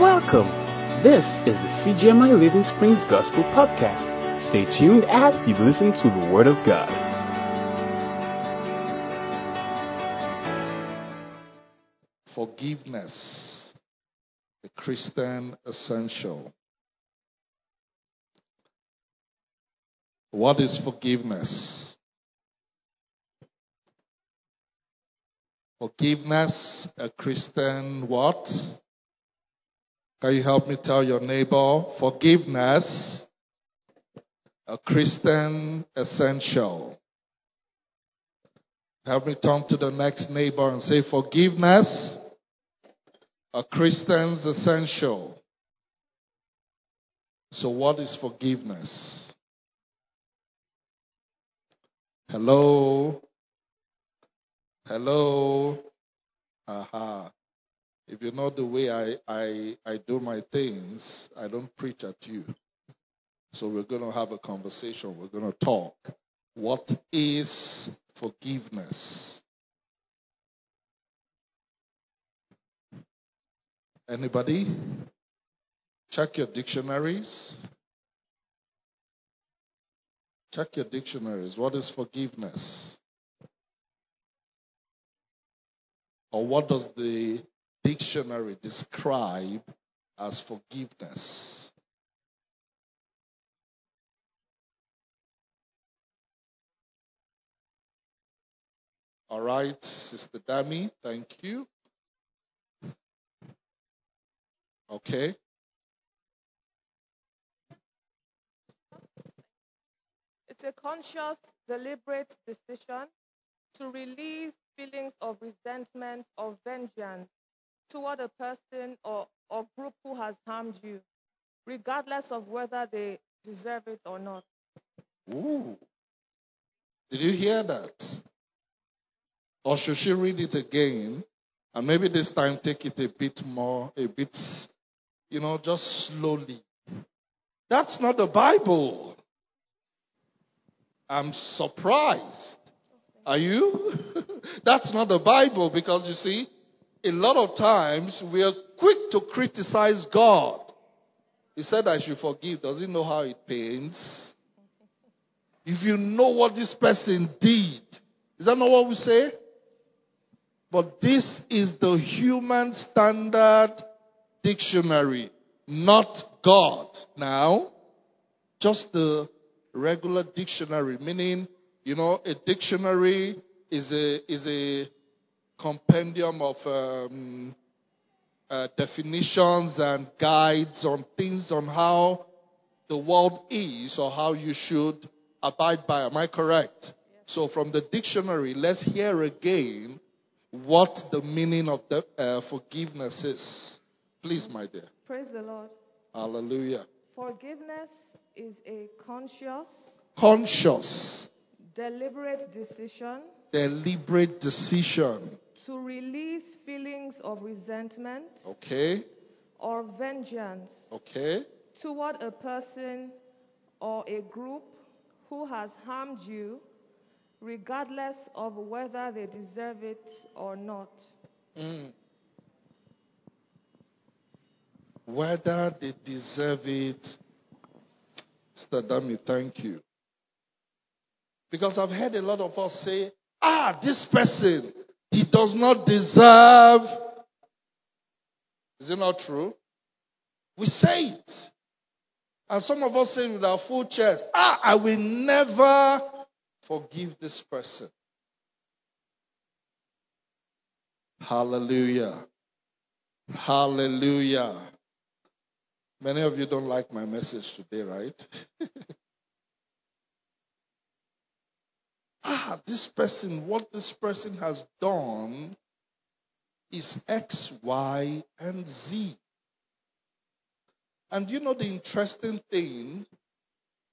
Welcome. This is the CGMI Living Springs Gospel Podcast. Stay tuned as you listen to the Word of God. Forgiveness, the Christian essential. What is forgiveness? Forgiveness, a Christian what? Can you help me tell your neighbor? Forgiveness, a Christian essential. Help me turn to the next neighbor and say, Forgiveness, a Christian's essential. So, what is forgiveness? Hello? Hello? Aha. If you know the way I, I, I do my things, I don't preach at you. So we're going to have a conversation. We're going to talk. What is forgiveness? Anybody? Check your dictionaries. Check your dictionaries. What is forgiveness? Or what does the dictionary describe as forgiveness? All right, Sister Dami, thank you. Okay. It's a conscious, deliberate decision to release feelings of resentment or vengeance toward a person or, or group who has harmed you, regardless of whether they deserve it or not. Ooh. Did you hear that? Or should she read it again? And maybe this time take it a bit more, a bit, you know, just slowly. That's not the Bible. I'm surprised. Are you? That's not the Bible because you see, a lot of times we are quick to criticize God. He said, I should forgive. Does he know how it pains? If you know what this person did, is that not what we say? But this is the human standard dictionary, not God. Now, just the regular dictionary, meaning, you know, a dictionary is a, is a compendium of um, uh, definitions and guides on things on how the world is or how you should abide by. Am I correct? So, from the dictionary, let's hear again what the meaning of the uh, forgiveness is. Please, my dear. Praise the Lord. Hallelujah. Forgiveness is a conscious, Conscious, deliberate decision deliberate decision. To release feelings of resentment Okay? or vengeance Okay? toward a person or a group who has harmed you, regardless of whether they deserve it or not. Mm. Whether they deserve it. Mr. Dami, thank you. Because I've heard a lot of us say, ah, this person, does not deserve. Is it not true? We say it. And some of us say with our full chest, ah, I will never forgive this person. Hallelujah. Hallelujah. Many of you don't like my message today, right? ah, this person, what this person has done is X, Y, and Z. And you know the interesting thing?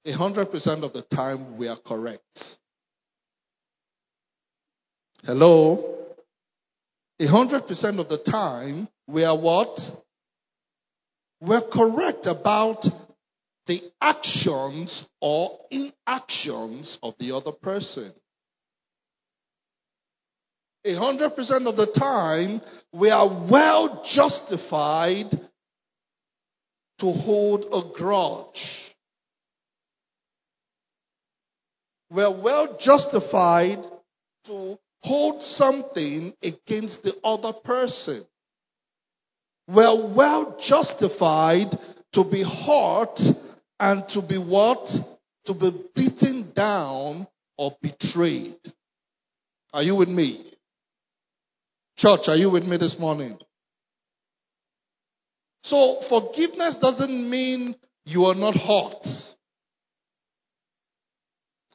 A hundred percent of the time we are correct. Hello? A hundred percent of the time we are what? We're correct about the actions or inactions of the other person. A hundred percent of the time, we are well justified to hold a grudge. We're well justified to hold something against the other person. We're well justified to be hurt and to be what? To be beaten down or betrayed. Are you with me? Church, are you with me this morning? So forgiveness doesn't mean you are not hurt.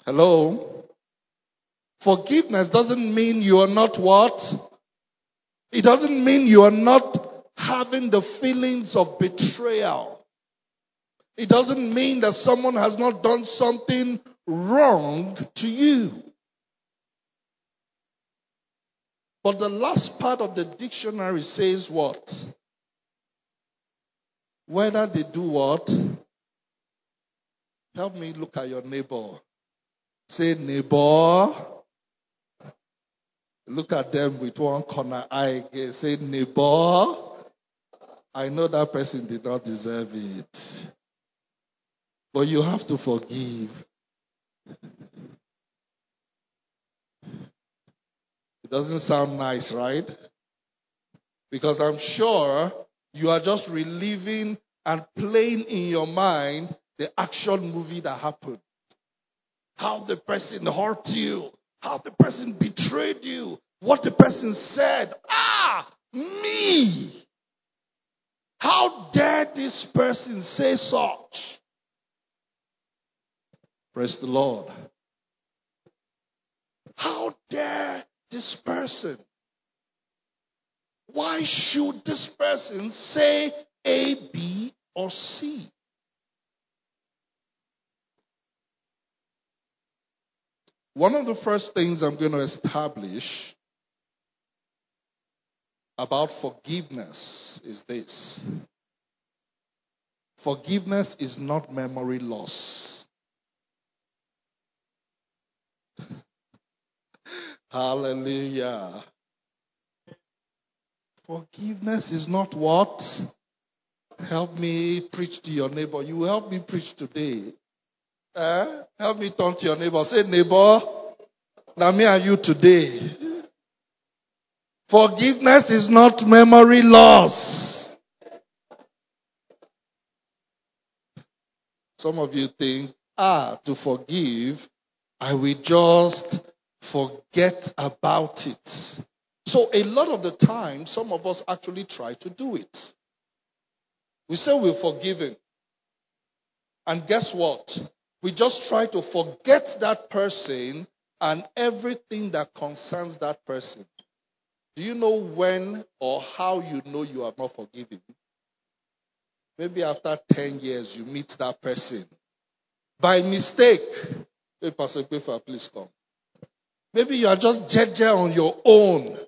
Hello? Forgiveness doesn't mean you are not what? It doesn't mean you are not having the feelings of betrayal. It doesn't mean that someone has not done something wrong to you. But the last part of the dictionary says what? Whether they do what? Help me look at your neighbor. Say, neighbor. Look at them with one corner eye again. Say, neighbor. I know that person did not deserve it. But you have to forgive. It doesn't sound nice, right? Because I'm sure you are just reliving and playing in your mind the action movie that happened. How the person hurt you, how the person betrayed you, what the person said. Ah, me! How dare this person say such? Praise the Lord. How dare this person? Why should this person say A, B, or C? One of the first things I'm going to establish about forgiveness is this forgiveness is not memory loss. Hallelujah. Forgiveness is not what? Help me preach to your neighbor. You help me preach today. Eh? Help me turn to your neighbor. Say, neighbor, now me and you today. Forgiveness is not memory loss. Some of you think, ah, to forgive, I will just forget about it. So a lot of the time, some of us actually try to do it. We say we're forgiven. And guess what? We just try to forget that person and everything that concerns that person. Do you know when or how you know you are not forgiven? Maybe after 10 years you meet that person. By mistake. Hey, Pastor please come. Maybe you are just jeje on your own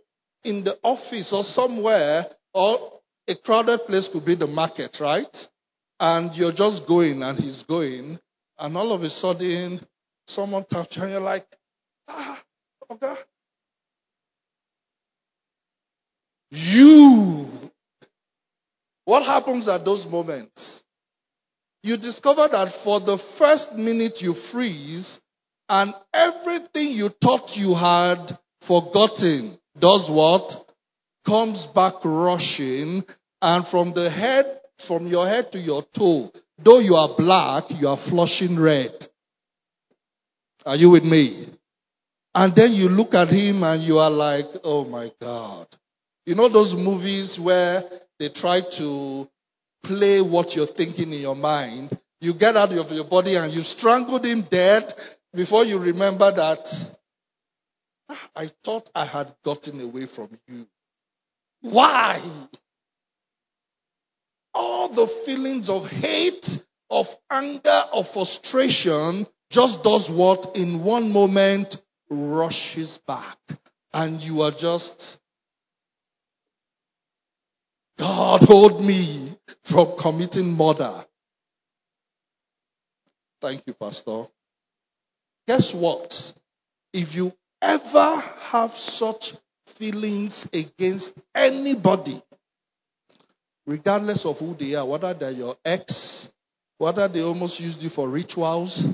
in the office or somewhere, or a crowded place could be the market, right? And you're just going and he's going, and all of a sudden, someone touches you and you're like, ah, okay. You. What happens at those moments? You discover that for the first minute you freeze, and everything you thought you had forgotten does what? Comes back rushing, and from the head, from your head to your toe, though you are black, you are flushing red. Are you with me? And then you look at him and you are like, oh my God. You know those movies where they try to play what you're thinking in your mind? You get out of your body and you strangled him dead before you remember that I thought I had gotten away from you. Why? All the feelings of hate, of anger, of frustration just does what in one moment rushes back. And you are just, God hold me from committing murder. Thank you, Pastor. Guess what? If you ever have such feelings against anybody, regardless of who they are, whether they're your ex, whether they almost used you for rituals,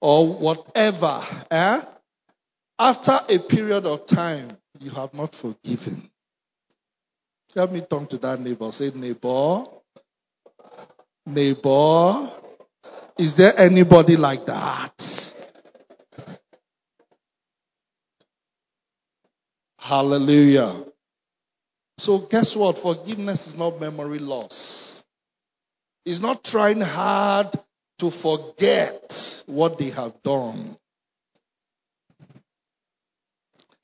or whatever, eh? after a period of time, you have not forgiven. Let me turn to that neighbor. Say, neighbor, neighbor, is there anybody like that? Hallelujah. So, guess what? Forgiveness is not memory loss. It's not trying hard to forget what they have done.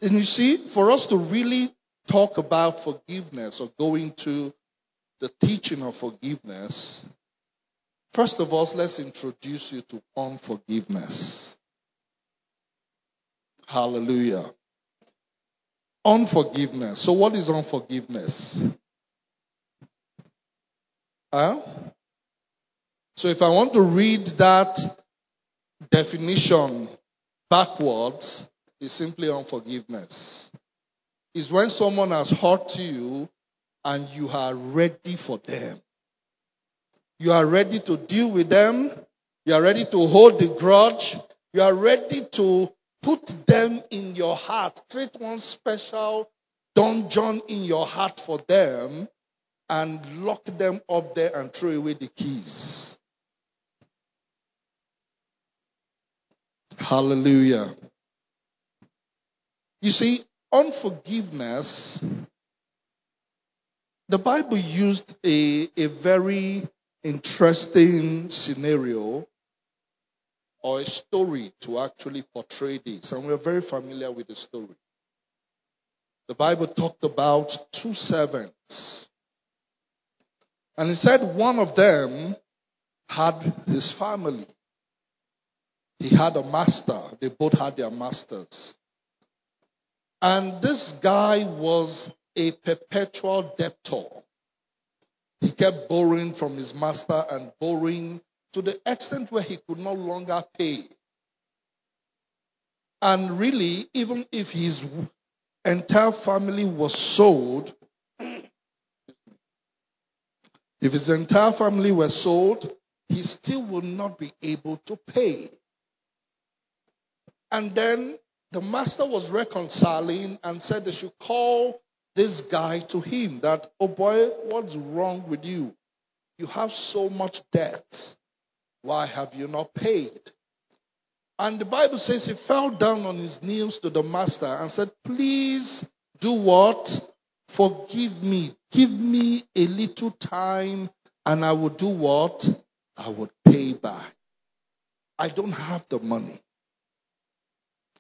And you see, for us to really talk about forgiveness or go into the teaching of forgiveness, first of all, let's introduce you to unforgiveness. Hallelujah. Unforgiveness. So, what is unforgiveness? Huh? So, if I want to read that definition backwards, it's simply unforgiveness. It's when someone has hurt you and you are ready for them. You are ready to deal with them. You are ready to hold the grudge. You are ready to put them in your heart. Create one special dungeon in your heart for them and lock them up there and throw away the keys. Hallelujah. You see, unforgiveness, the Bible used a, a very interesting scenario or a story to actually portray this. And we're very familiar with the story. The Bible talked about two servants. And it said one of them had his family. He had a master. They both had their masters. And this guy was a perpetual debtor. He kept borrowing from his master and borrowing to the extent where he could no longer pay. And really, even if his entire family was sold, if his entire family were sold, he still would not be able to pay. And then the master was reconciling and said they should call this guy to him that, oh boy, what's wrong with you? You have so much debt. Why have you not paid? And the Bible says he fell down on his knees to the master and said, Please do what? Forgive me. Give me a little time and I will do what? I would pay back. I don't have the money.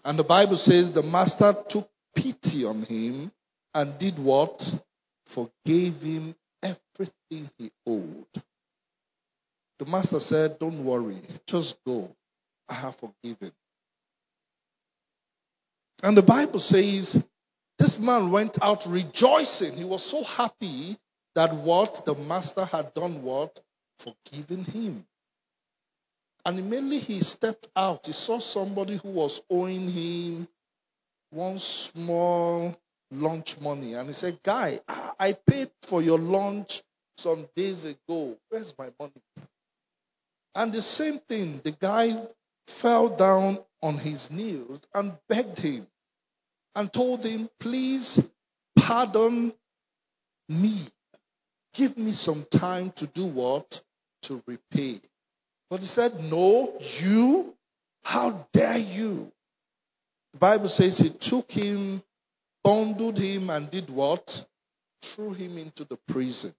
And the Bible says the master took pity on him and did what? Forgave him everything he owed. The master said, Don't worry, just go. I have forgiven. And the Bible says this man went out rejoicing. He was so happy that what the master had done what? Forgiven him. And immediately he stepped out. He saw somebody who was owing him one small lunch money. And he said, Guy, I paid for your lunch some days ago. Where's my money? And the same thing, the guy fell down on his knees and begged him and told him, Please pardon me. Give me some time to do what? To repay. But he said, No, you? How dare you? The Bible says he took him, bundled him, and did what? Threw him into the prison.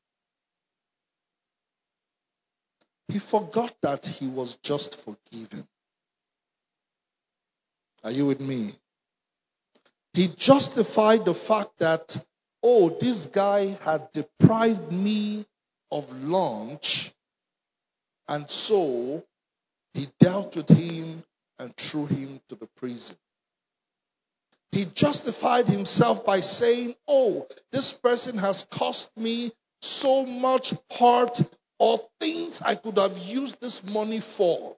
He forgot that he was just forgiven. Are you with me? He justified the fact that, oh, this guy had deprived me of lunch, and so he dealt with him and threw him to the prison. He justified himself by saying, Oh, this person has cost me so much hurt or things I could have used this money for,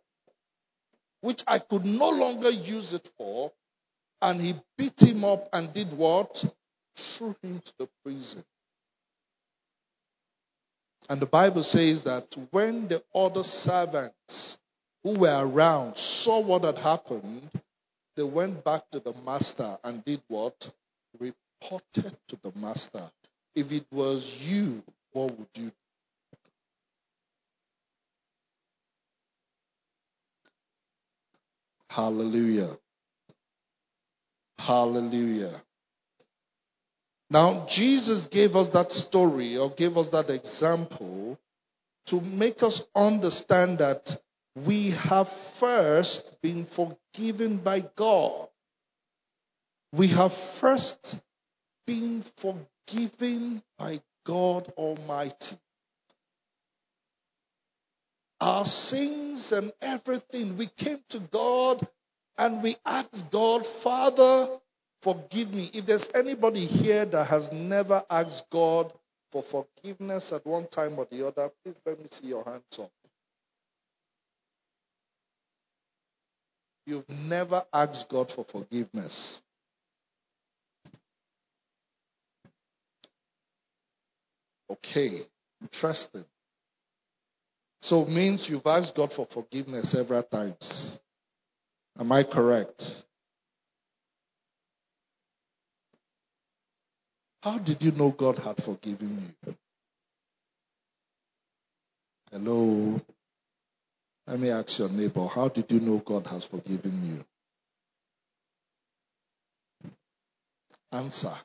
which I could no longer use it for. And he beat him up and did what? Threw him to the prison. And the Bible says that when the other servants who were around saw what had happened, they went back to the master and did what? Reported to the master. If it was you, what would you do? Hallelujah. Hallelujah. Now, Jesus gave us that story or gave us that example to make us understand that we have first been forgiven by God. We have first been forgiven by God Almighty. Our sins and everything, we came to God and we asked God, Father, forgive me. If there's anybody here that has never asked God for forgiveness at one time or the other, please let me see your hands up. You've never asked God for forgiveness. Okay, interesting. So means you've asked God for forgiveness several times. Am I correct? How did you know God had forgiven you? Hello? Let me ask your neighbor, how did you know God has forgiven you? Answer.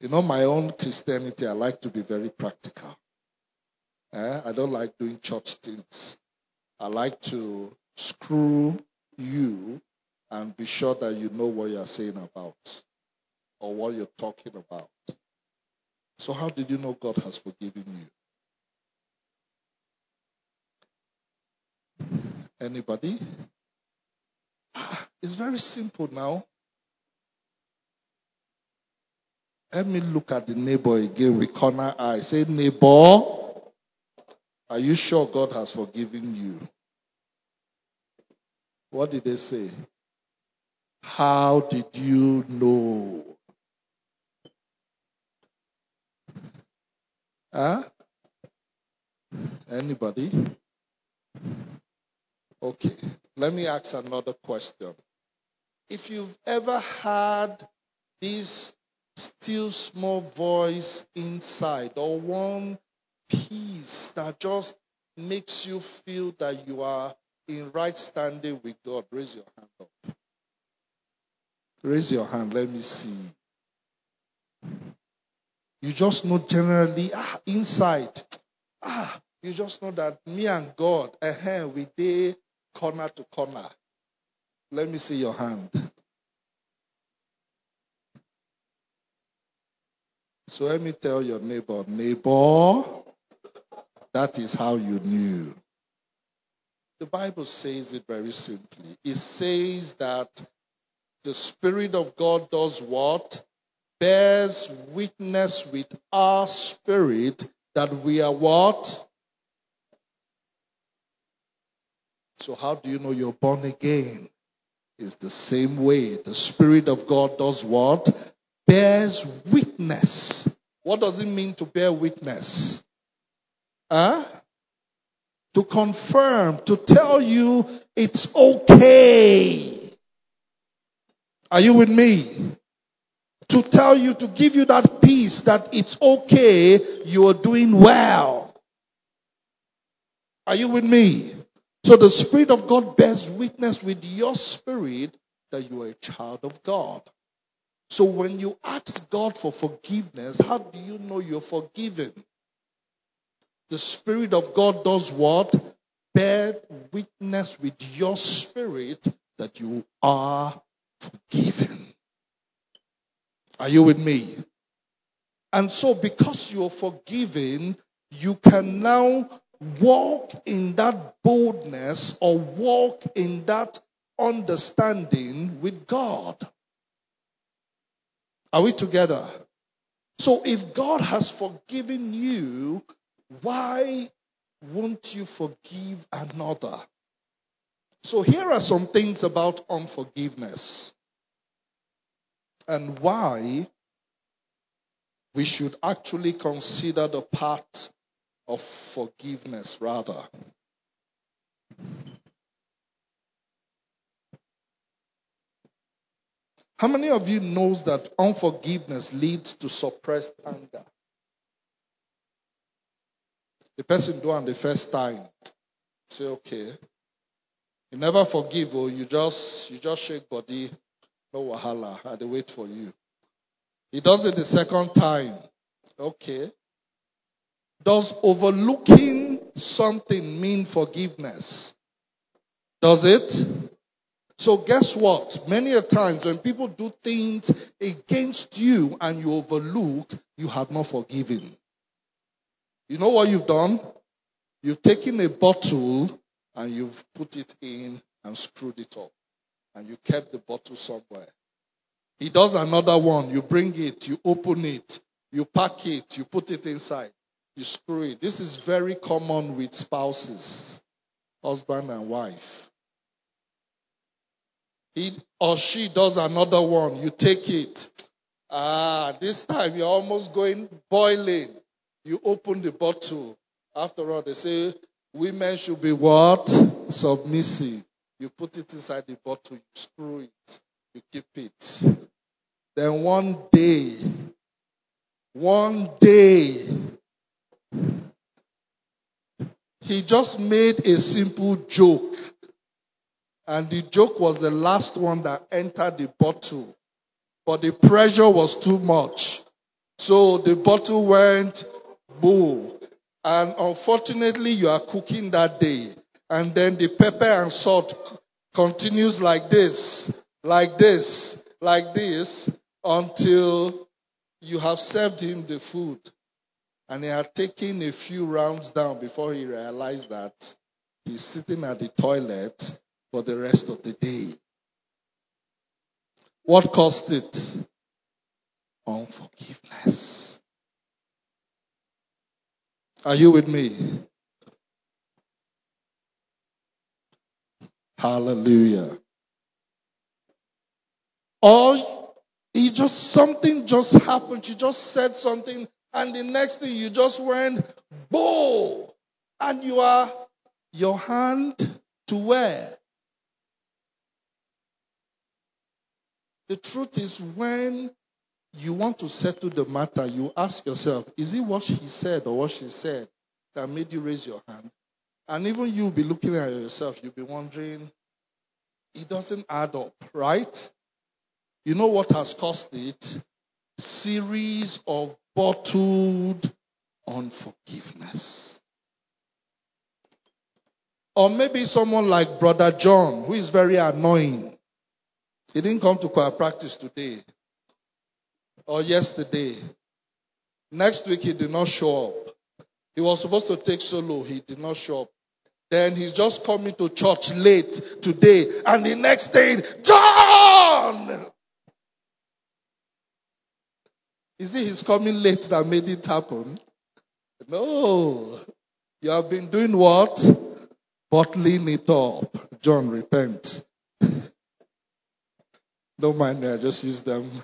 You know, my own Christianity, I like to be very practical. Eh? I don't like doing church things. I like to screw you and be sure that you know what you're saying about or what you're talking about. So, how did you know God has forgiven you? Anybody? Ah, it's very simple now. Let me look at the neighbor again with corner eye. Say, neighbor, are you sure God has forgiven you? What did they say? How did you know? Huh? Anybody? Okay. Let me ask another question. If you've ever had this still small voice inside or one peace that just makes you feel that you are in right standing with God, raise your hand up. Raise your hand. Let me see. You just know generally, ah, inside, ah, you just know that me and God, uh we day corner to corner. Let me see your hand. So let me tell your neighbor, neighbor, that is how you knew. The Bible says it very simply. It says that the Spirit of God does what? Bears witness with our spirit that we are what? So, how do you know you're born again? It's the same way. The Spirit of God does what? Bears witness. What does it mean to bear witness? Huh? To confirm, to tell you it's okay. Are you with me? To tell you, to give you that peace that it's okay, you are doing well. Are you with me? So the Spirit of God bears witness with your spirit that you are a child of God. So when you ask God for forgiveness, how do you know you're forgiven? The Spirit of God does what? Bear witness with your spirit that you are forgiven. Are you with me? And so, because you're forgiven, you can now walk in that boldness or walk in that understanding with God. Are we together? So, if God has forgiven you, why won't you forgive another? So, here are some things about unforgiveness and why we should actually consider the part of forgiveness rather. How many of you knows that unforgiveness leads to suppressed anger? The person do on the first time. Say, okay. You never forgive, or oh, you just you just shake body, no wahala, I wait for you. He does it the second time. Okay. Does overlooking something mean forgiveness? Does it? So guess what? Many a times when people do things against you and you overlook, you have not forgiven. You know what you've done? You've taken a bottle and you've put it in and screwed it up. And you kept the bottle somewhere. He does another one. You bring it, you open it, you pack it, you put it inside, you screw it. This is very common with spouses, husband and wife. He or she does another one. You take it. Ah, this time you're almost going boiling. You open the bottle. After all, they say women should be what? Submissive. You put it inside the bottle, you screw it, you keep it. Then one day, one day, he just made a simple joke. And the joke was the last one that entered the bottle. But the pressure was too much. So the bottle went boom. And unfortunately, you are cooking that day. And then the pepper and salt continues like this, like this, like this, until you have served him the food. And he had taken a few rounds down before he realized that he's sitting at the toilet for the rest of the day. What caused it? Unforgiveness. Are you with me? Hallelujah. Or he just something just happened. You just said something, and the next thing you just went, boom, and you are your hand to where? The truth is, when you want to settle the matter, you ask yourself, is it what he said or what she said that made you raise your hand? And even you'll be looking at yourself, you'll be wondering, it doesn't add up, right? You know what has caused it? Series of bottled unforgiveness. Or maybe someone like Brother John, who is very annoying. He didn't come to choir practice today or yesterday. Next week, he did not show up. He was supposed to take solo, he did not show up. Then he's just coming to church late today, and the next day, John! Is it his coming late that made it happen? No. You have been doing what? Bottling it up. John, repent. Don't mind me, I just use them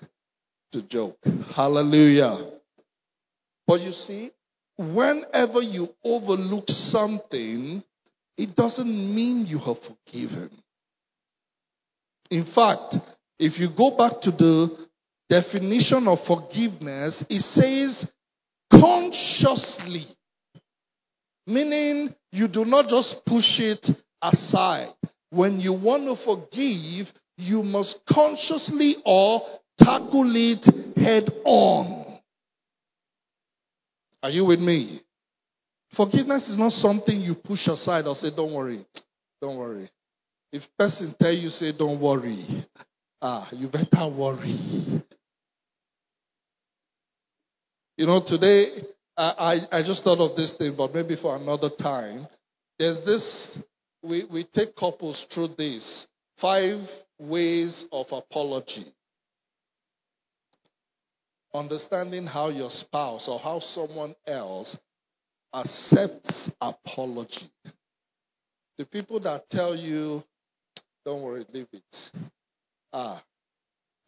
to joke. Hallelujah. But you see, whenever you overlook something, it doesn't mean you have forgiven. In fact, if you go back to the definition of forgiveness, it says consciously. Meaning you do not just push it aside. When you want to forgive, you must consciously or tackle it head on. Are you with me? Forgiveness is not something you push aside or say, don't worry. Don't worry. If person tell you, say, don't worry. Ah, you better worry. You know, today, I, I just thought of this thing, but maybe for another time. There's this, we, we take couples through this five ways of apology. Understanding how your spouse or how someone else accepts apology. The people that tell you, don't worry, leave it. Ah,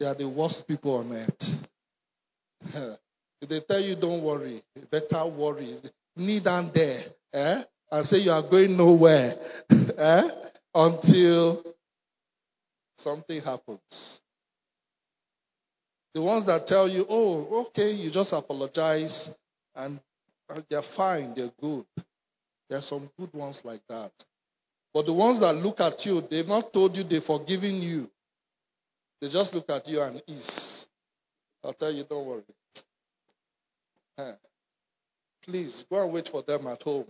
they are the worst people on earth. If they tell you don't worry, better worry. Kneel down there eh? and say you are going nowhere eh? until something happens. The ones that tell you, oh, okay, you just apologize and they're fine, they're good. There are some good ones like that. But the ones that look at you, they've not told you they've forgiven you. They just look at you and ease. I'll tell you, don't worry. Eh. Please go and wait for them at home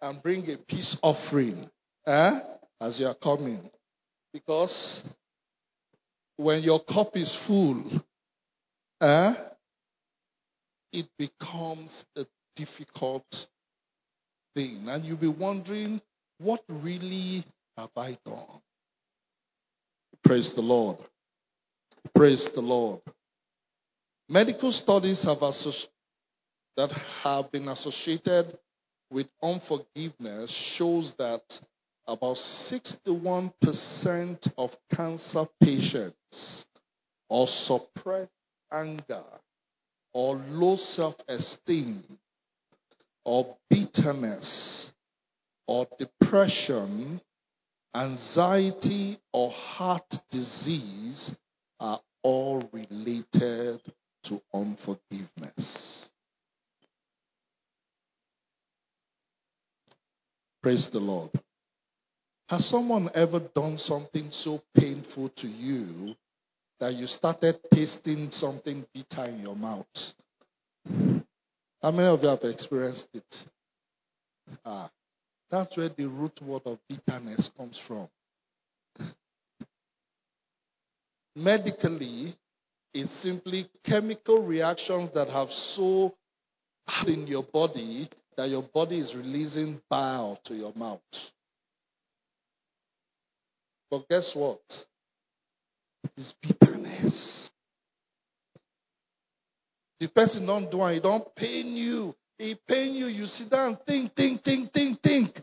and bring a peace offering eh, as you are coming. Because when your cup is full, eh, it becomes a difficult thing. And you'll be wondering, what really have I done? Praise the Lord. Praise the Lord. Medical studies have associ- that have been associated with unforgiveness shows that about 61% of cancer patients are suppressed anger or low self-esteem or bitterness or depression, anxiety or heart disease are all related to unforgiveness. Praise the Lord. Has someone ever done something so painful to you that you started tasting something bitter in your mouth? How many of you have experienced it? Ah, that's where the root word of bitterness comes from. Medically, it's simply chemical reactions that have so in your body that your body is releasing bile to your mouth. But guess what? It's bitterness. The person don't do it, he don't pain you. He pain you, you sit down, think, think, think, think, think.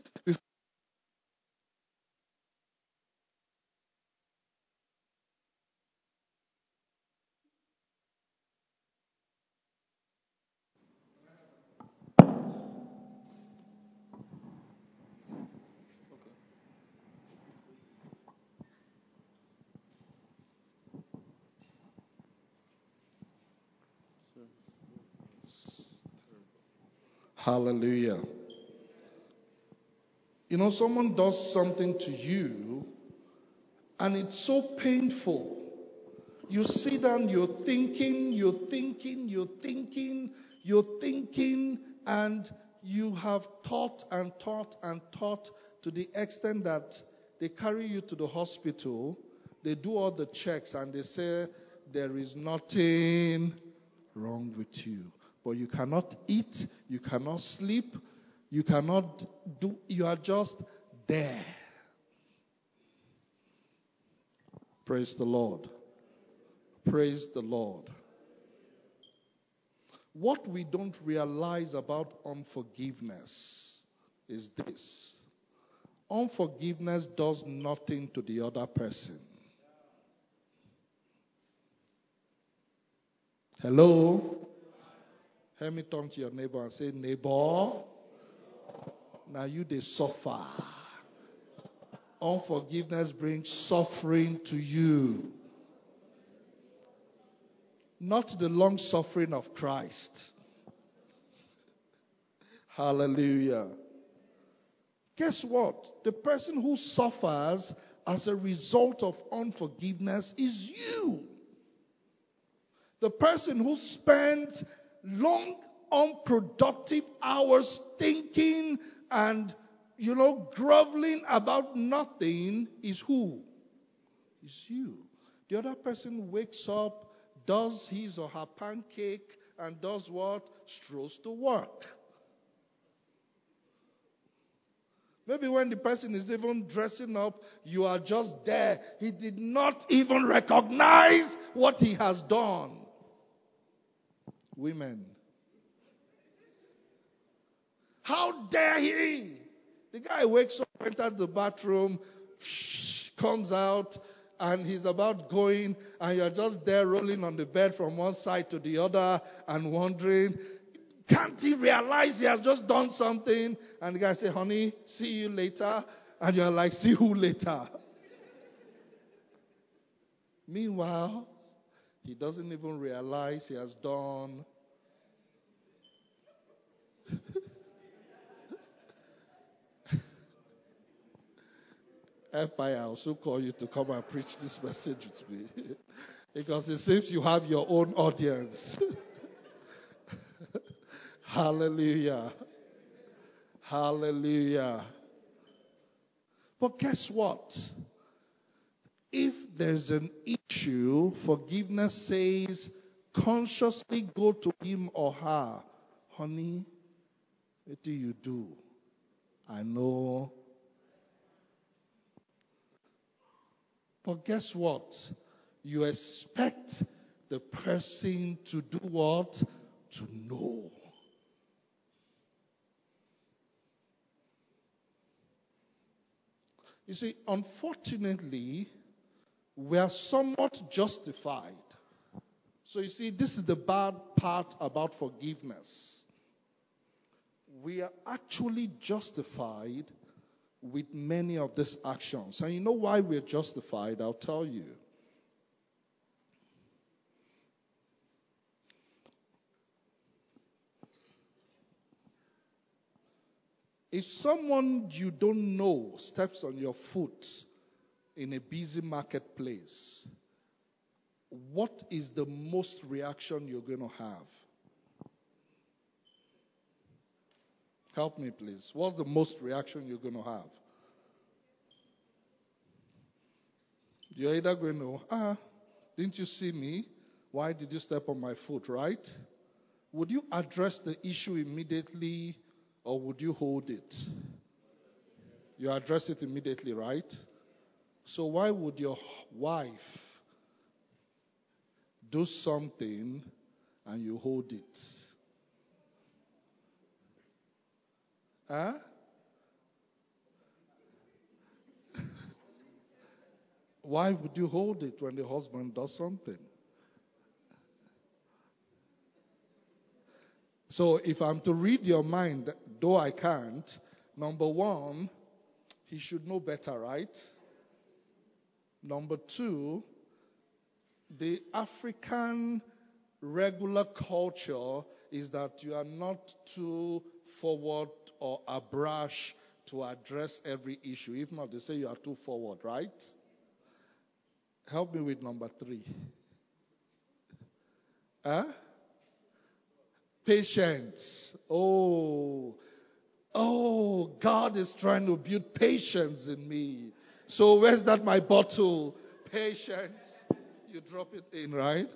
Hallelujah. You know, someone does something to you and it's so painful. You sit down, you're thinking, you're thinking, you're thinking, you're thinking, and you have thought and thought and thought to the extent that they carry you to the hospital, they do all the checks, and they say there is nothing wrong with you but you cannot eat, you cannot sleep, you cannot do, you are just there. Praise the Lord. Praise the Lord. What we don't realize about unforgiveness is this unforgiveness does nothing to the other person. Hello? Let me turn to your neighbor and say, Neighbor, now you they suffer. Unforgiveness brings suffering to you. Not the long suffering of Christ. Hallelujah. Guess what? The person who suffers as a result of unforgiveness is you. The person who spends long, unproductive hours thinking and, you know, groveling about nothing is who? Is you. The other person wakes up, does his or her pancake, and does what? Strolls to work. Maybe when the person is even dressing up, you are just there. He did not even recognize what he has done women. How dare he? The guy wakes up, enters the bathroom, comes out, and he's about going, and you're just there rolling on the bed from one side to the other and wondering, can't he realize he has just done something? And the guy says, honey, see you later. And you're like, see who later? Meanwhile, he doesn't even realize he has done. Empire, I also call you to come and preach this message with me. because it seems you have your own audience. Hallelujah. Hallelujah. But guess what? If there's an issue, forgiveness says, consciously go to him or her. Honey, what do you do? I know But guess what? You expect the person to do what? To know. You see, unfortunately, we are somewhat justified. So you see, this is the bad part about forgiveness. We are actually justified with many of these actions. And you know why we're justified? I'll tell you. If someone you don't know steps on your foot in a busy marketplace, what is the most reaction you're going to have? Help me, please. What's the most reaction you're going to have? You're either going to, ah, didn't you see me? Why did you step on my foot, right? Would you address the issue immediately or would you hold it? You address it immediately, right? So, why would your wife do something and you hold it? Huh? Why would you hold it when the husband does something? So, if I'm to read your mind, though I can't, number one, he should know better, right? Number two, the African regular culture is that you are not too forward or a brush to address every issue. If not, they say you are too forward, right? Help me with number three. Huh? Patience. Oh, oh, God is trying to build patience in me. So where's that my bottle? Patience. You drop it in, right?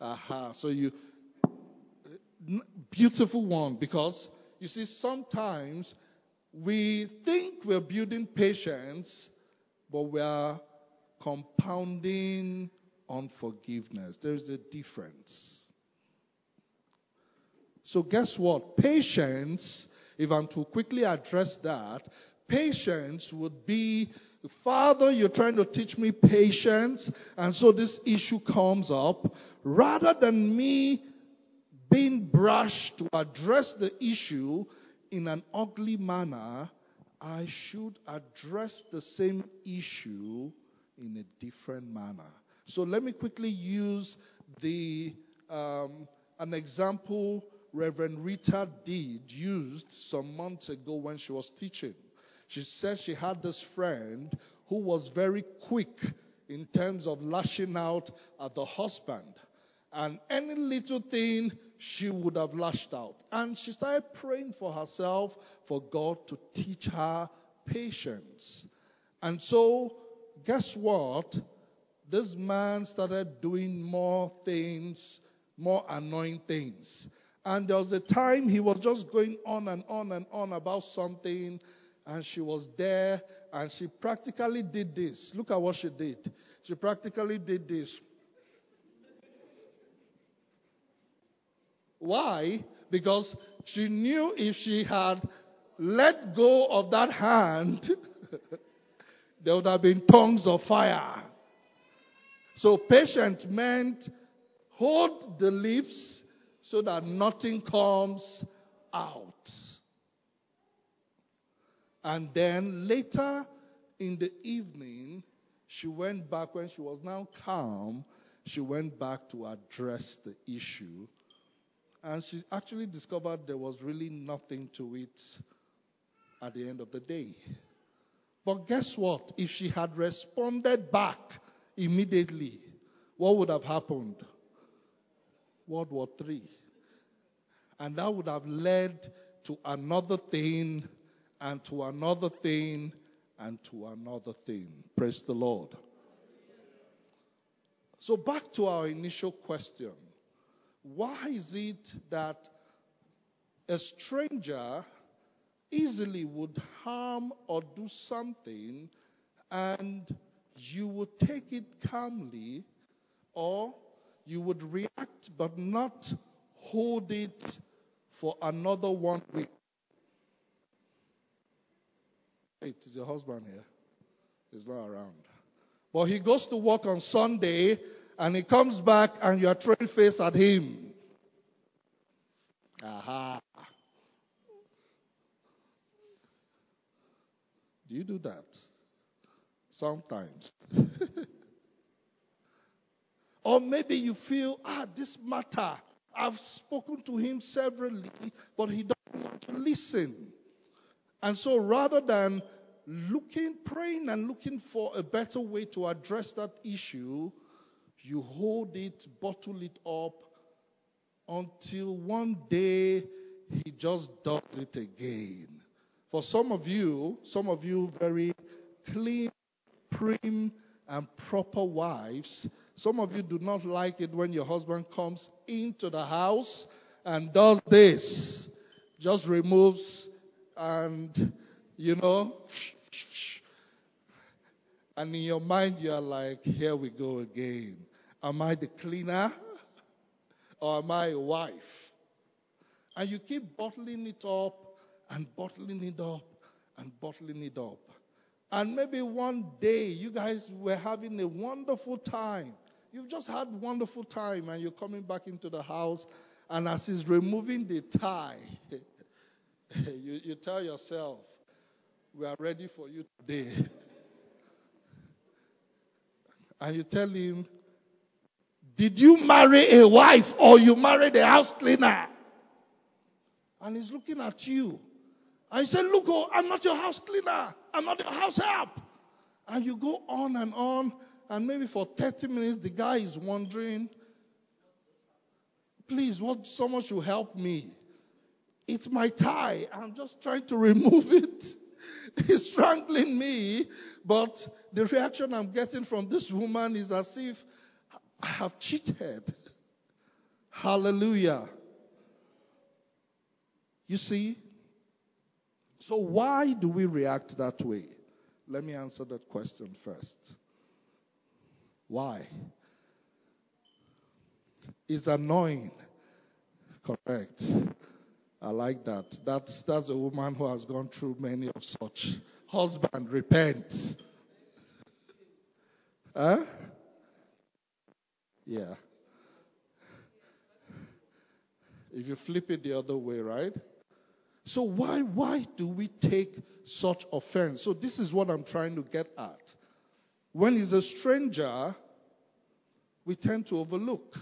Aha. So you, beautiful one because you see, sometimes we think we're building patience, but we are compounding unforgiveness. There's a difference. So, guess what? Patience, if I'm to quickly address that, patience would be Father, you're trying to teach me patience, and so this issue comes up. Rather than me being brushed to address the issue in an ugly manner, I should address the same issue in a different manner. So let me quickly use the um, an example Reverend Rita did used some months ago when she was teaching. She said she had this friend who was very quick in terms of lashing out at the husband. And any little thing she would have lashed out. And she started praying for herself for God to teach her patience. And so, guess what? This man started doing more things, more annoying things. And there was a time he was just going on and on and on about something, and she was there, and she practically did this. Look at what she did. She practically did this. Why? Because she knew if she had let go of that hand, there would have been tongues of fire. So patient meant hold the lips so that nothing comes out. And then later in the evening, she went back when she was now calm. She went back to address the issue. And she actually discovered there was really nothing to it at the end of the day. But guess what? If she had responded back immediately, what would have happened? World War III. And that would have led to another thing, and to another thing, and to another thing. Praise the Lord. So, back to our initial question why is it that a stranger easily would harm or do something and you would take it calmly or you would react but not hold it for another one week. It is your husband here. He's not around. But he goes to work on Sunday and he comes back and you are throwing face at him. Aha. Do you do that? Sometimes. or maybe you feel, ah, this matter, I've spoken to him severally, but he doesn't want to listen. And so rather than looking, praying, and looking for a better way to address that issue, you hold it, bottle it up until one day he just does it again. For some of you, some of you very clean, prim, and proper wives, some of you do not like it when your husband comes into the house and does this. Just removes and, you know, and in your mind you're like, here we go again. Am I the cleaner? Or am I a wife? And you keep bottling it up and bottling it up and bottling it up. And maybe one day you guys were having a wonderful time. You've just had wonderful time and you're coming back into the house and as he's removing the tie, you, you tell yourself, we are ready for you today. and you tell him, did you marry a wife or you married a house cleaner? And he's looking at you. I said, Look, oh, I'm not your house cleaner. I'm not your house help. And you go on and on. And maybe for 30 minutes, the guy is wondering, Please, what someone should help me. It's my tie. I'm just trying to remove it. He's strangling me. But the reaction I'm getting from this woman is as if I have cheated. Hallelujah. You see? So, why do we react that way? Let me answer that question first. Why? It's annoying. Correct. I like that. That's, that's a woman who has gone through many of such. Husband, repent. Huh? Yeah. If you flip it the other way, right? So why why do we take such offense? So this is what I'm trying to get at. When he's a stranger, we tend to overlook.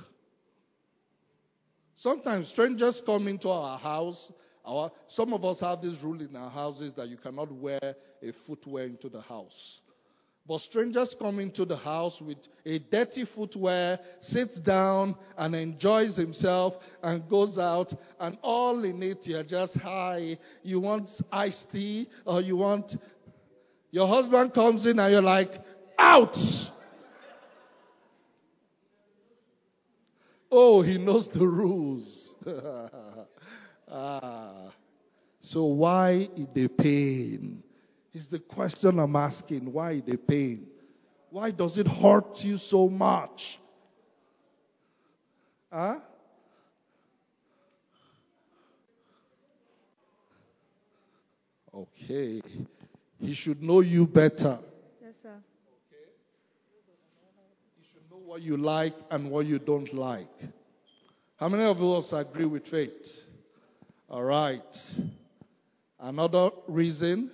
Sometimes strangers come into our house. Our, some of us have this rule in our houses that you cannot wear a footwear into the house. But strangers come into the house with a dirty footwear, sits down and enjoys himself and goes out and all in it you're just high. You want iced tea or you want, your husband comes in and you're like, out! oh, he knows the rules. ah. So why the pain? Is the question I'm asking. Why the pain? Why does it hurt you so much? Huh? Okay. He should know you better. Yes, sir. Okay. He should know what you like and what you don't like. How many of us agree with faith? All right. Another reason.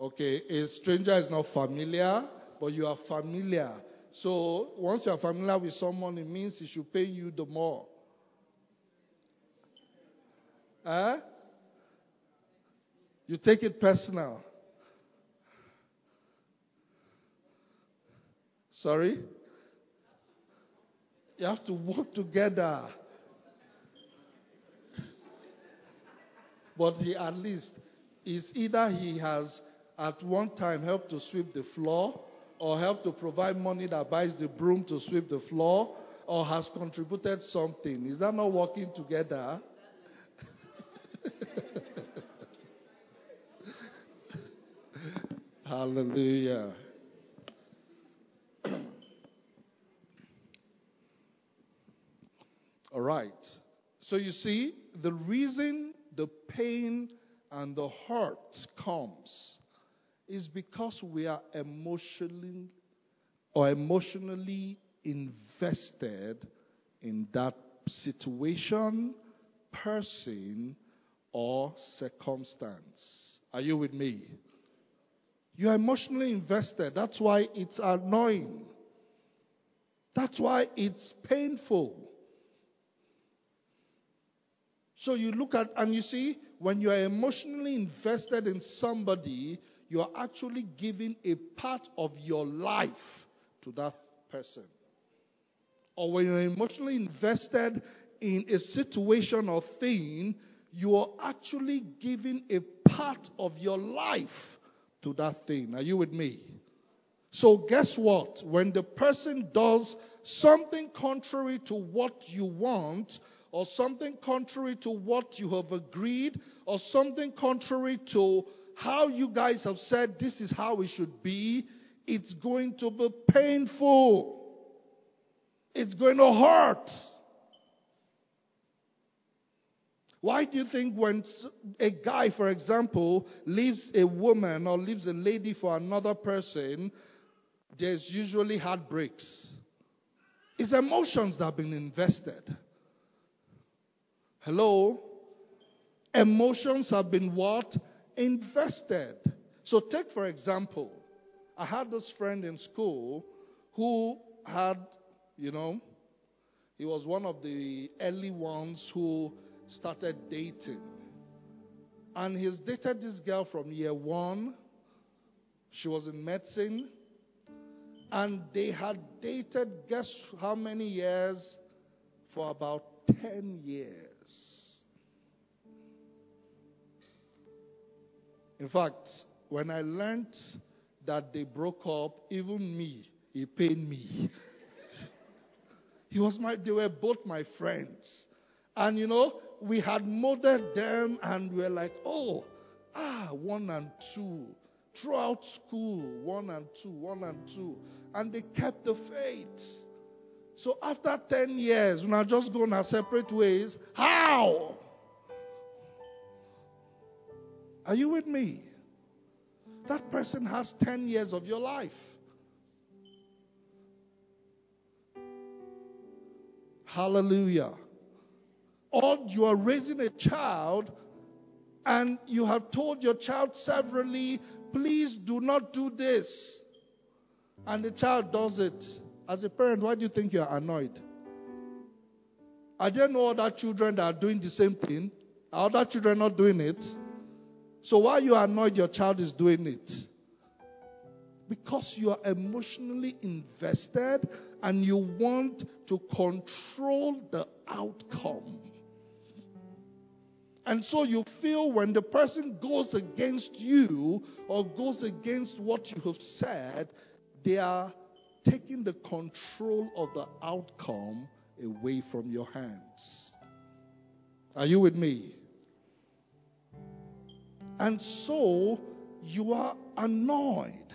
Okay, a stranger is not familiar, but you are familiar. So once you are familiar with someone, it means he should pay you the more. Huh? You take it personal. Sorry? You have to work together. But he at least is either he has at one time helped to sweep the floor or helped to provide money that buys the broom to sweep the floor or has contributed something. Is that not working together? Hallelujah. All right. So you see, the reason the pain and the hurt comes is because we are emotionally or emotionally invested in that situation, person, or circumstance. Are you with me? You are emotionally invested. That's why it's annoying. That's why it's painful. So you look at, and you see, when you are emotionally invested in somebody, you are actually giving a part of your life to that person. Or when you're emotionally invested in a situation or thing, you are actually giving a part of your life to that thing. Are you with me? So, guess what? When the person does something contrary to what you want, or something contrary to what you have agreed, or something contrary to how you guys have said this is how it should be, it's going to be painful. It's going to hurt. Why do you think when a guy, for example, leaves a woman or leaves a lady for another person, there's usually heartbreaks? It's emotions that have been invested. Hello? Emotions have been what? Invested. So take for example, I had this friend in school who had, you know, he was one of the early ones who started dating. And he's dated this girl from year one. She was in medicine. And they had dated, guess how many years? For about 10 years. In fact, when I learned that they broke up, even me, it pained me. he was my, they were both my friends. And you know, we had molded them and we are like, oh, ah, one and two. Throughout school, one and two, one and two. And they kept the faith. So after 10 years, we are just going our separate ways. How? Are you with me? That person has 10 years of your life. Hallelujah. Or you are raising a child and you have told your child severally, please do not do this. And the child does it. As a parent, why do you think you are annoyed? Are there no other children that are doing the same thing? Are other children not doing it? So why you are annoyed your child is doing it? Because you are emotionally invested and you want to control the outcome. And so you feel when the person goes against you or goes against what you have said, they are taking the control of the outcome away from your hands. Are you with me? And so you are annoyed.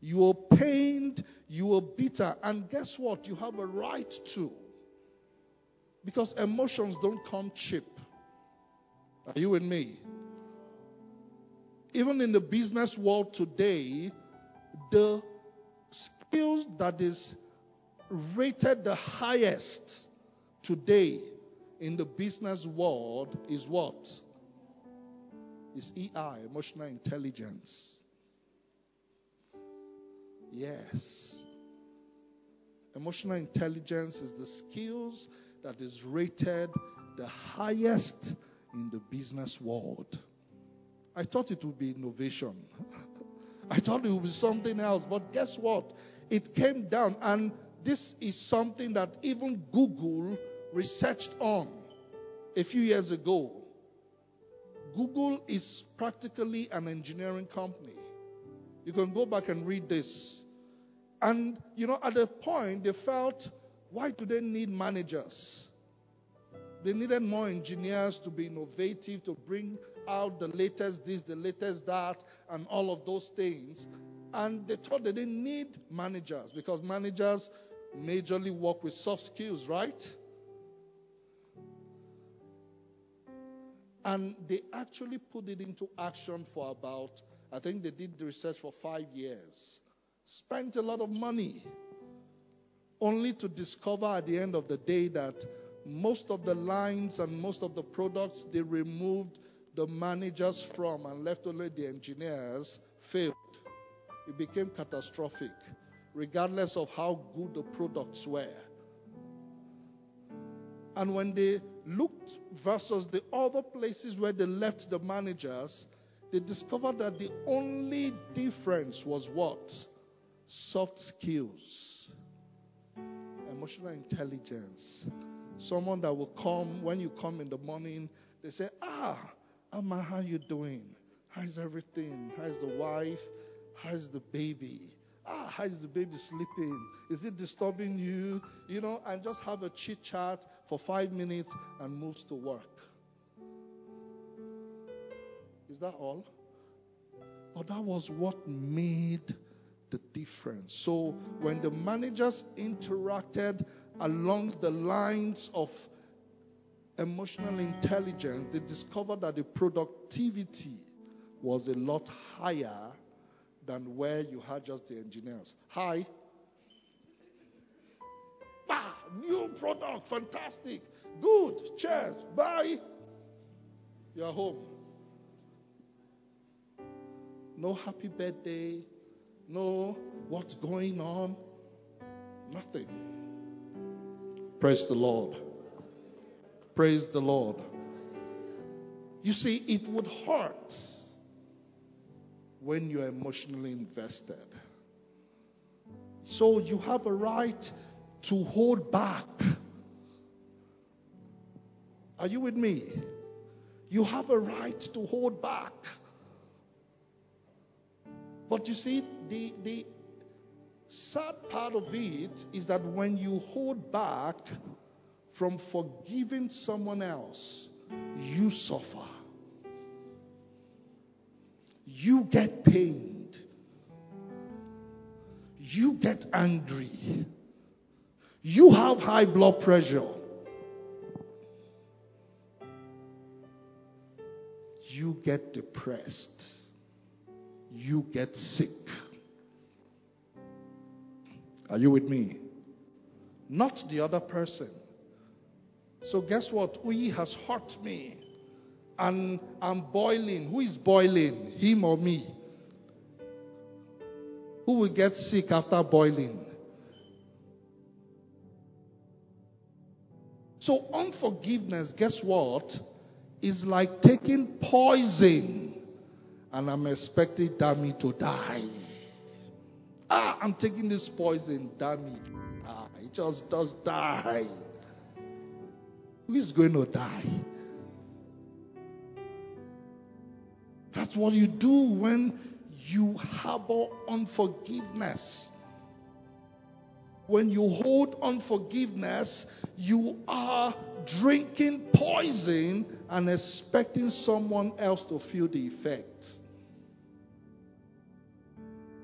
You are pained. You are bitter. And guess what? You have a right to. Because emotions don't come cheap. Are you with me? Even in the business world today, the skills that is rated the highest today in the business world is what? Is EI, emotional intelligence. Yes. Emotional intelligence is the skills that is rated the highest in the business world. I thought it would be innovation. I thought it would be something else. But guess what? It came down, and this is something that even Google researched on a few years ago. Google is practically an engineering company. You can go back and read this. And, you know, at a point, they felt, why do they need managers? They needed more engineers to be innovative, to bring out the latest this, the latest that, and all of those things. And they thought they didn't need managers because managers majorly work with soft skills, right? And they actually put it into action for about, I think they did the research for five years. Spent a lot of money. Only to discover at the end of the day that most of the lines and most of the products they removed the managers from and left only the engineers failed. It became catastrophic, regardless of how good the products were. And when they looked versus the other places where they left the managers, they discovered that the only difference was what? Soft skills, emotional intelligence. Someone that will come when you come in the morning, they say, Ah, Amma, how you doing? How's everything? How's the wife? How's the baby? Ah, how's the baby sleeping? Is it disturbing you? You know, and just have a chit chat for five minutes and moves to work. Is that all? But that was what made the difference. So when the managers interacted along the lines of emotional intelligence, they discovered that the productivity was a lot higher than where you had just the engineers. Hi. Ah, new product, fantastic. Good. Cheers. Bye. You're home. No happy birthday. No what's going on. Nothing. Praise the Lord. Praise the Lord. You see, it would hurt when you're emotionally invested. So you have a right to hold back. Are you with me? You have a right to hold back. But you see, the, the sad part of it is that when you hold back from forgiving someone else, you suffer. You get pained. You get angry. You have high blood pressure. You get depressed. You get sick. Are you with me? Not the other person. So, guess what? We has hurt me. And I'm boiling. Who is boiling? Him or me? Who will get sick after boiling? So, unforgiveness, guess what? Is like taking poison and I'm expecting Dami to die. Ah, I'm taking this poison, Dami. Ah, he just does die. Who is going to die? That's what you do when you harbor unforgiveness. When you hold unforgiveness, you are drinking poison and expecting someone else to feel the effects.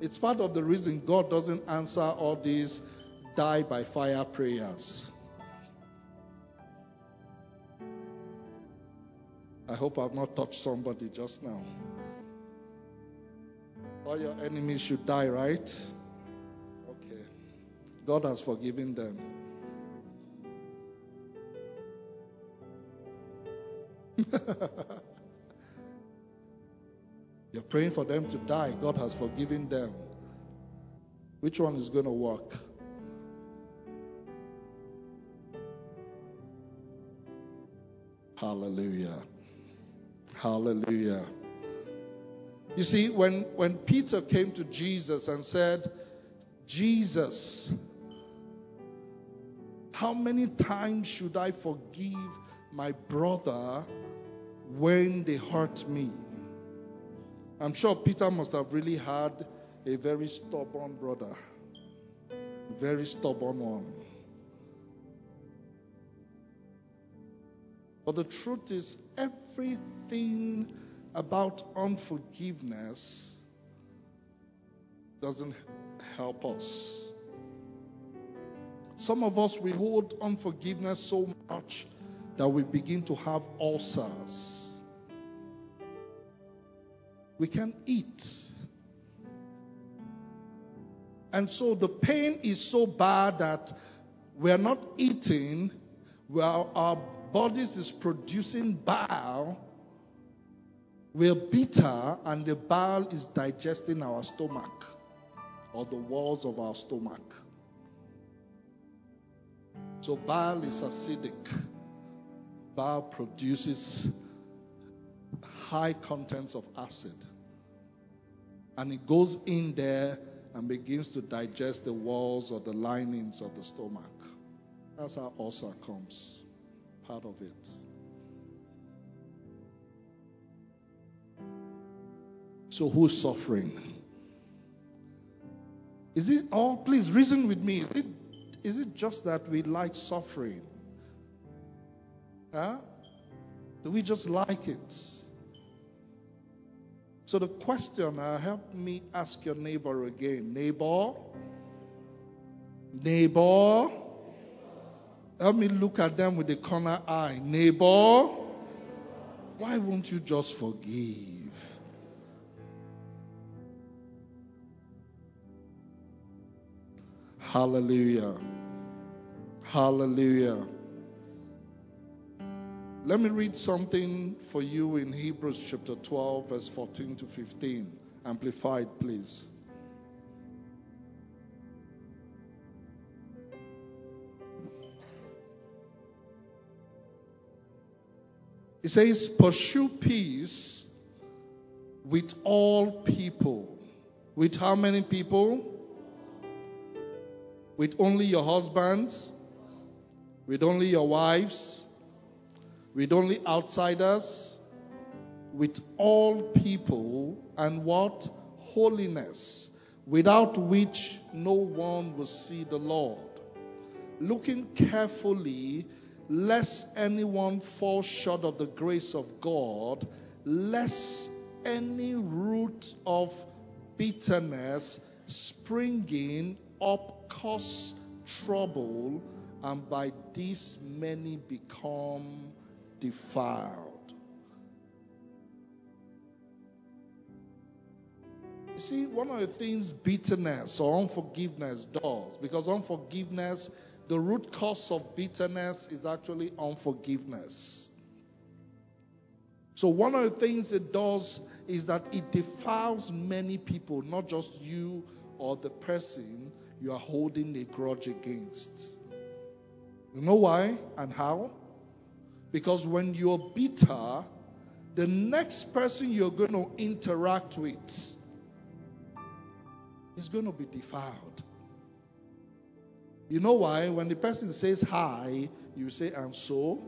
It's part of the reason God doesn't answer all these die by fire prayers. I hope I've not touched somebody just now. All your enemies should die, right? Okay. God has forgiven them. You're praying for them to die. God has forgiven them. Which one is going to work? Hallelujah. Hallelujah. You see, when, when Peter came to Jesus and said, Jesus, how many times should I forgive my brother when they hurt me? I'm sure Peter must have really had a very stubborn brother, very stubborn one. But the truth is, everything about unforgiveness doesn't help us. Some of us, we hold unforgiveness so much that we begin to have ulcers. We can't eat. And so the pain is so bad that we're not eating, while our bodies is producing bile we're bitter, and the bile is digesting our stomach or the walls of our stomach. So, bile is acidic. Bile produces high contents of acid. And it goes in there and begins to digest the walls or the linings of the stomach. That's how ulcer comes. Part of it. So who's suffering? Is it all? Please reason with me. Is it, is it just that we like suffering? Huh? Do we just like it? So the question, uh, help me ask your neighbor again. Neighbor? Neighbor? Help me look at them with a corner eye. Neighbor? Why won't you just forgive? Hallelujah. Hallelujah. Let me read something for you in Hebrews chapter 12, verse 14 to 15. Amplified, please. It says, Pursue peace with all people. With how many people? With only your husbands, with only your wives, with only outsiders, with all people, and what? Holiness, without which no one will see the Lord. Looking carefully, lest anyone fall short of the grace of God, lest any root of bitterness springing up cause trouble, and by this many become defiled. You see, one of the things bitterness or unforgiveness does, because unforgiveness, the root cause of bitterness is actually unforgiveness. So, one of the things it does is that it defiles many people, not just you or the person you are holding a grudge against. You know why and how? Because when you're bitter, the next person you're going to interact with is going to be defiled. You know why? When the person says hi, you say, and so?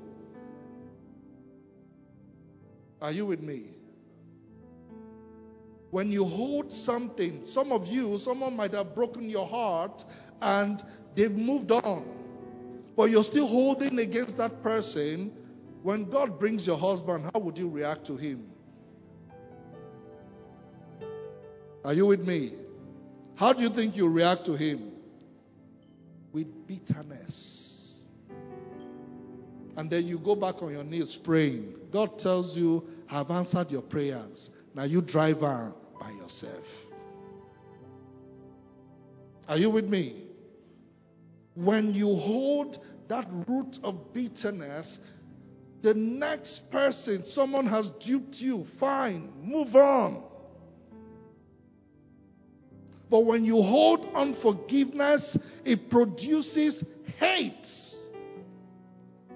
Are you with me? When you hold something, some of you, someone might have broken your heart and they've moved on. But you're still holding against that person. When God brings your husband, how would you react to him? Are you with me? How do you think you react to him? With bitterness. and then you go back on your knees praying. God tells you, I've answered your prayers. Now you drive on by yourself. Are you with me? When you hold that root of bitterness, the next person, someone has duped you, fine, move on. But when you hold unforgiveness, it produces hate,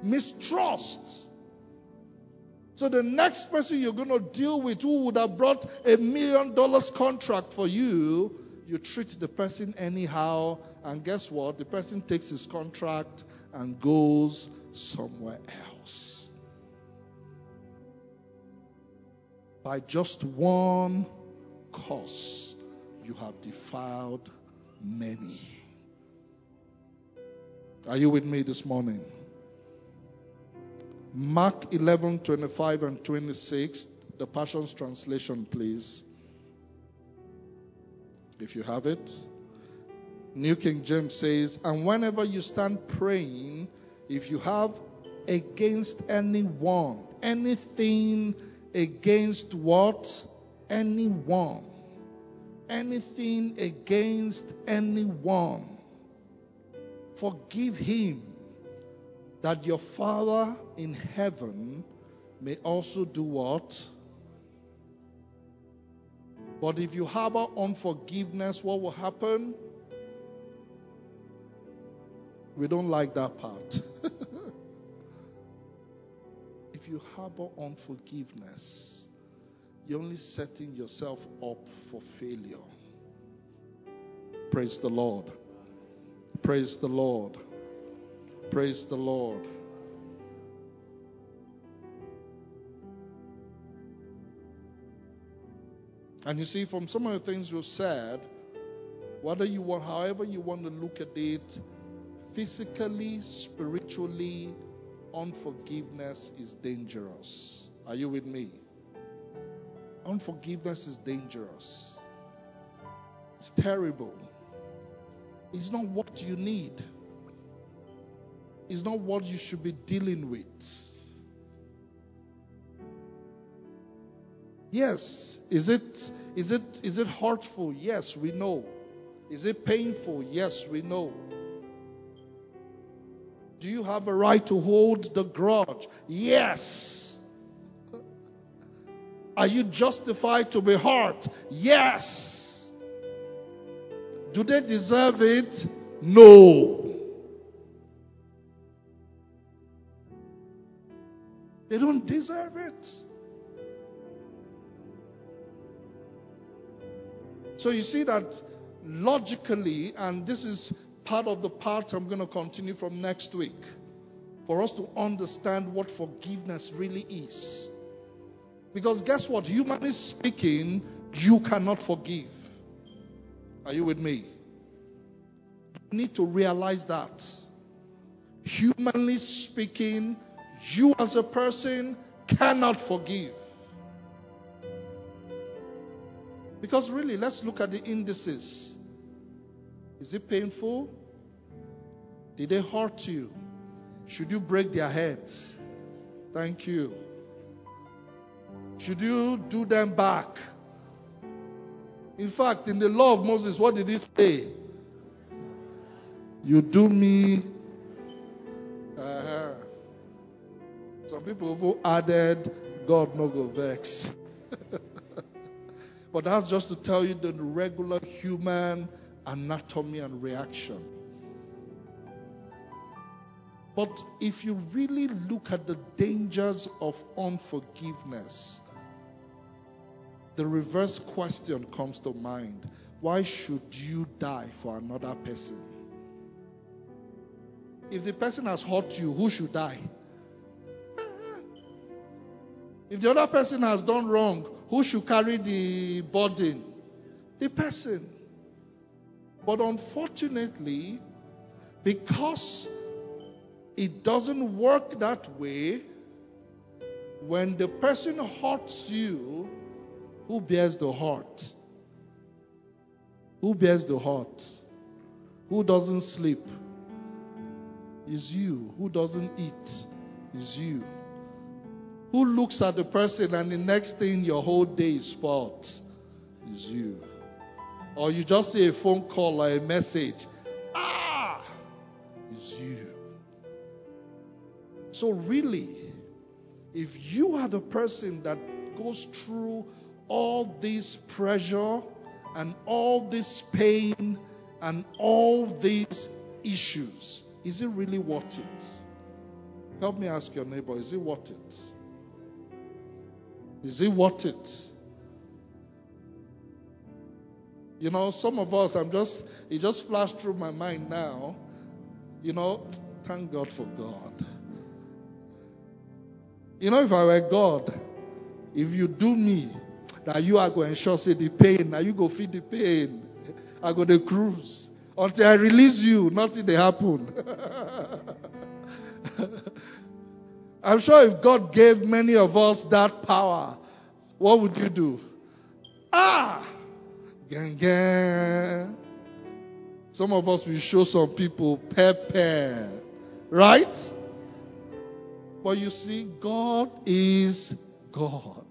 mistrust. So the next person you're going to deal with who would have brought a million dollars contract for you, you treat the person anyhow, and guess what? The person takes his contract and goes somewhere else. By just one cause, you have defiled many. Are you with me this morning? Mark 11 25 and 26, the Passions Translation, please. If you have it. New King James says, And whenever you stand praying, if you have against anyone, anything against what? Anyone. Anything against anyone. Forgive him, that your Father in heaven may also do what? But if you harbor unforgiveness, what will happen? We don't like that part. if you harbor unforgiveness, you're only setting yourself up for failure. Praise the Lord. Praise the Lord. Praise the Lord. And you see, from some of the things you've said, whether you want, however you want to look at it, physically, spiritually, unforgiveness is dangerous. Are you with me? Unforgiveness is dangerous. It's terrible. It's not what you need. It's not what you should be dealing with. Yes. Is it is it is it hurtful? Yes, we know. Is it painful? Yes, we know. Do you have a right to hold the grudge? Yes. Are you justified to be hurt? Yes. Do they deserve it? No. They don't deserve it. So you see that logically, and this is part of the part I'm going to continue from next week, for us to understand what forgiveness really is. Because guess what? Humanly speaking, you cannot forgive. Are you with me? You need to realize that. Humanly speaking, you as a person cannot forgive. Because really, let's look at the indices. Is it painful? Did they hurt you? Should you break their heads? Thank you. Should you do them back? In fact, in the law of Moses, what did he say? You do me. Some people who added, God no go vex. But that's just to tell you the regular human anatomy and reaction. But if you really look at the dangers of unforgiveness, the reverse question comes to mind why should you die for another person? If the person has hurt you, who should die? If the other person has done wrong, who should carry the burden? The person. But unfortunately, because it doesn't work that way, when the person hurts you, who bears the hurt? Who bears the hurt? Who doesn't sleep? Is you. Who doesn't eat? Is you. Who looks at the person and the next thing your whole day is spoiled? Is you. Or you just see a phone call or a message. Ah! Is you. So, really, if you are the person that goes through all this pressure and all this pain and all these issues, is it really worth it? Help me ask your neighbor, is it worth it? Is it worth it? You know, some of us, I'm just, it just flashed through my mind now. You know, thank God for God. You know, if I were God, if you do me, that you are going to ensure say the pain, now you go feed the pain. I go to cruise. Until I release you, nothing they happen. I'm sure if God gave many of us that power, what would you do? Ah! Gang, gang. Some of us will show some people pepper. Right? But you see, God is God.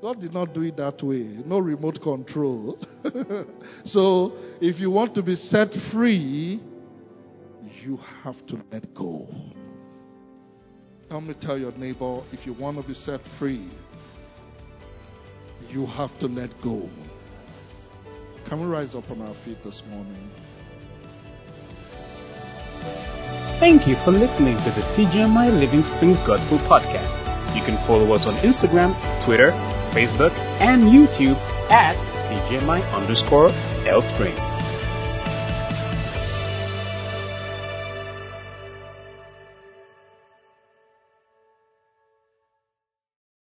God did not do it that way. No remote control. so, if you want to be set free, you have to let go. Help me tell your neighbor if you want to be set free, you have to let go. Can we rise up on our feet this morning? Thank you for listening to the CGMI Living Springs Gospel Podcast. You can follow us on Instagram, Twitter, Facebook, and YouTube at CGMI underscore L Springs.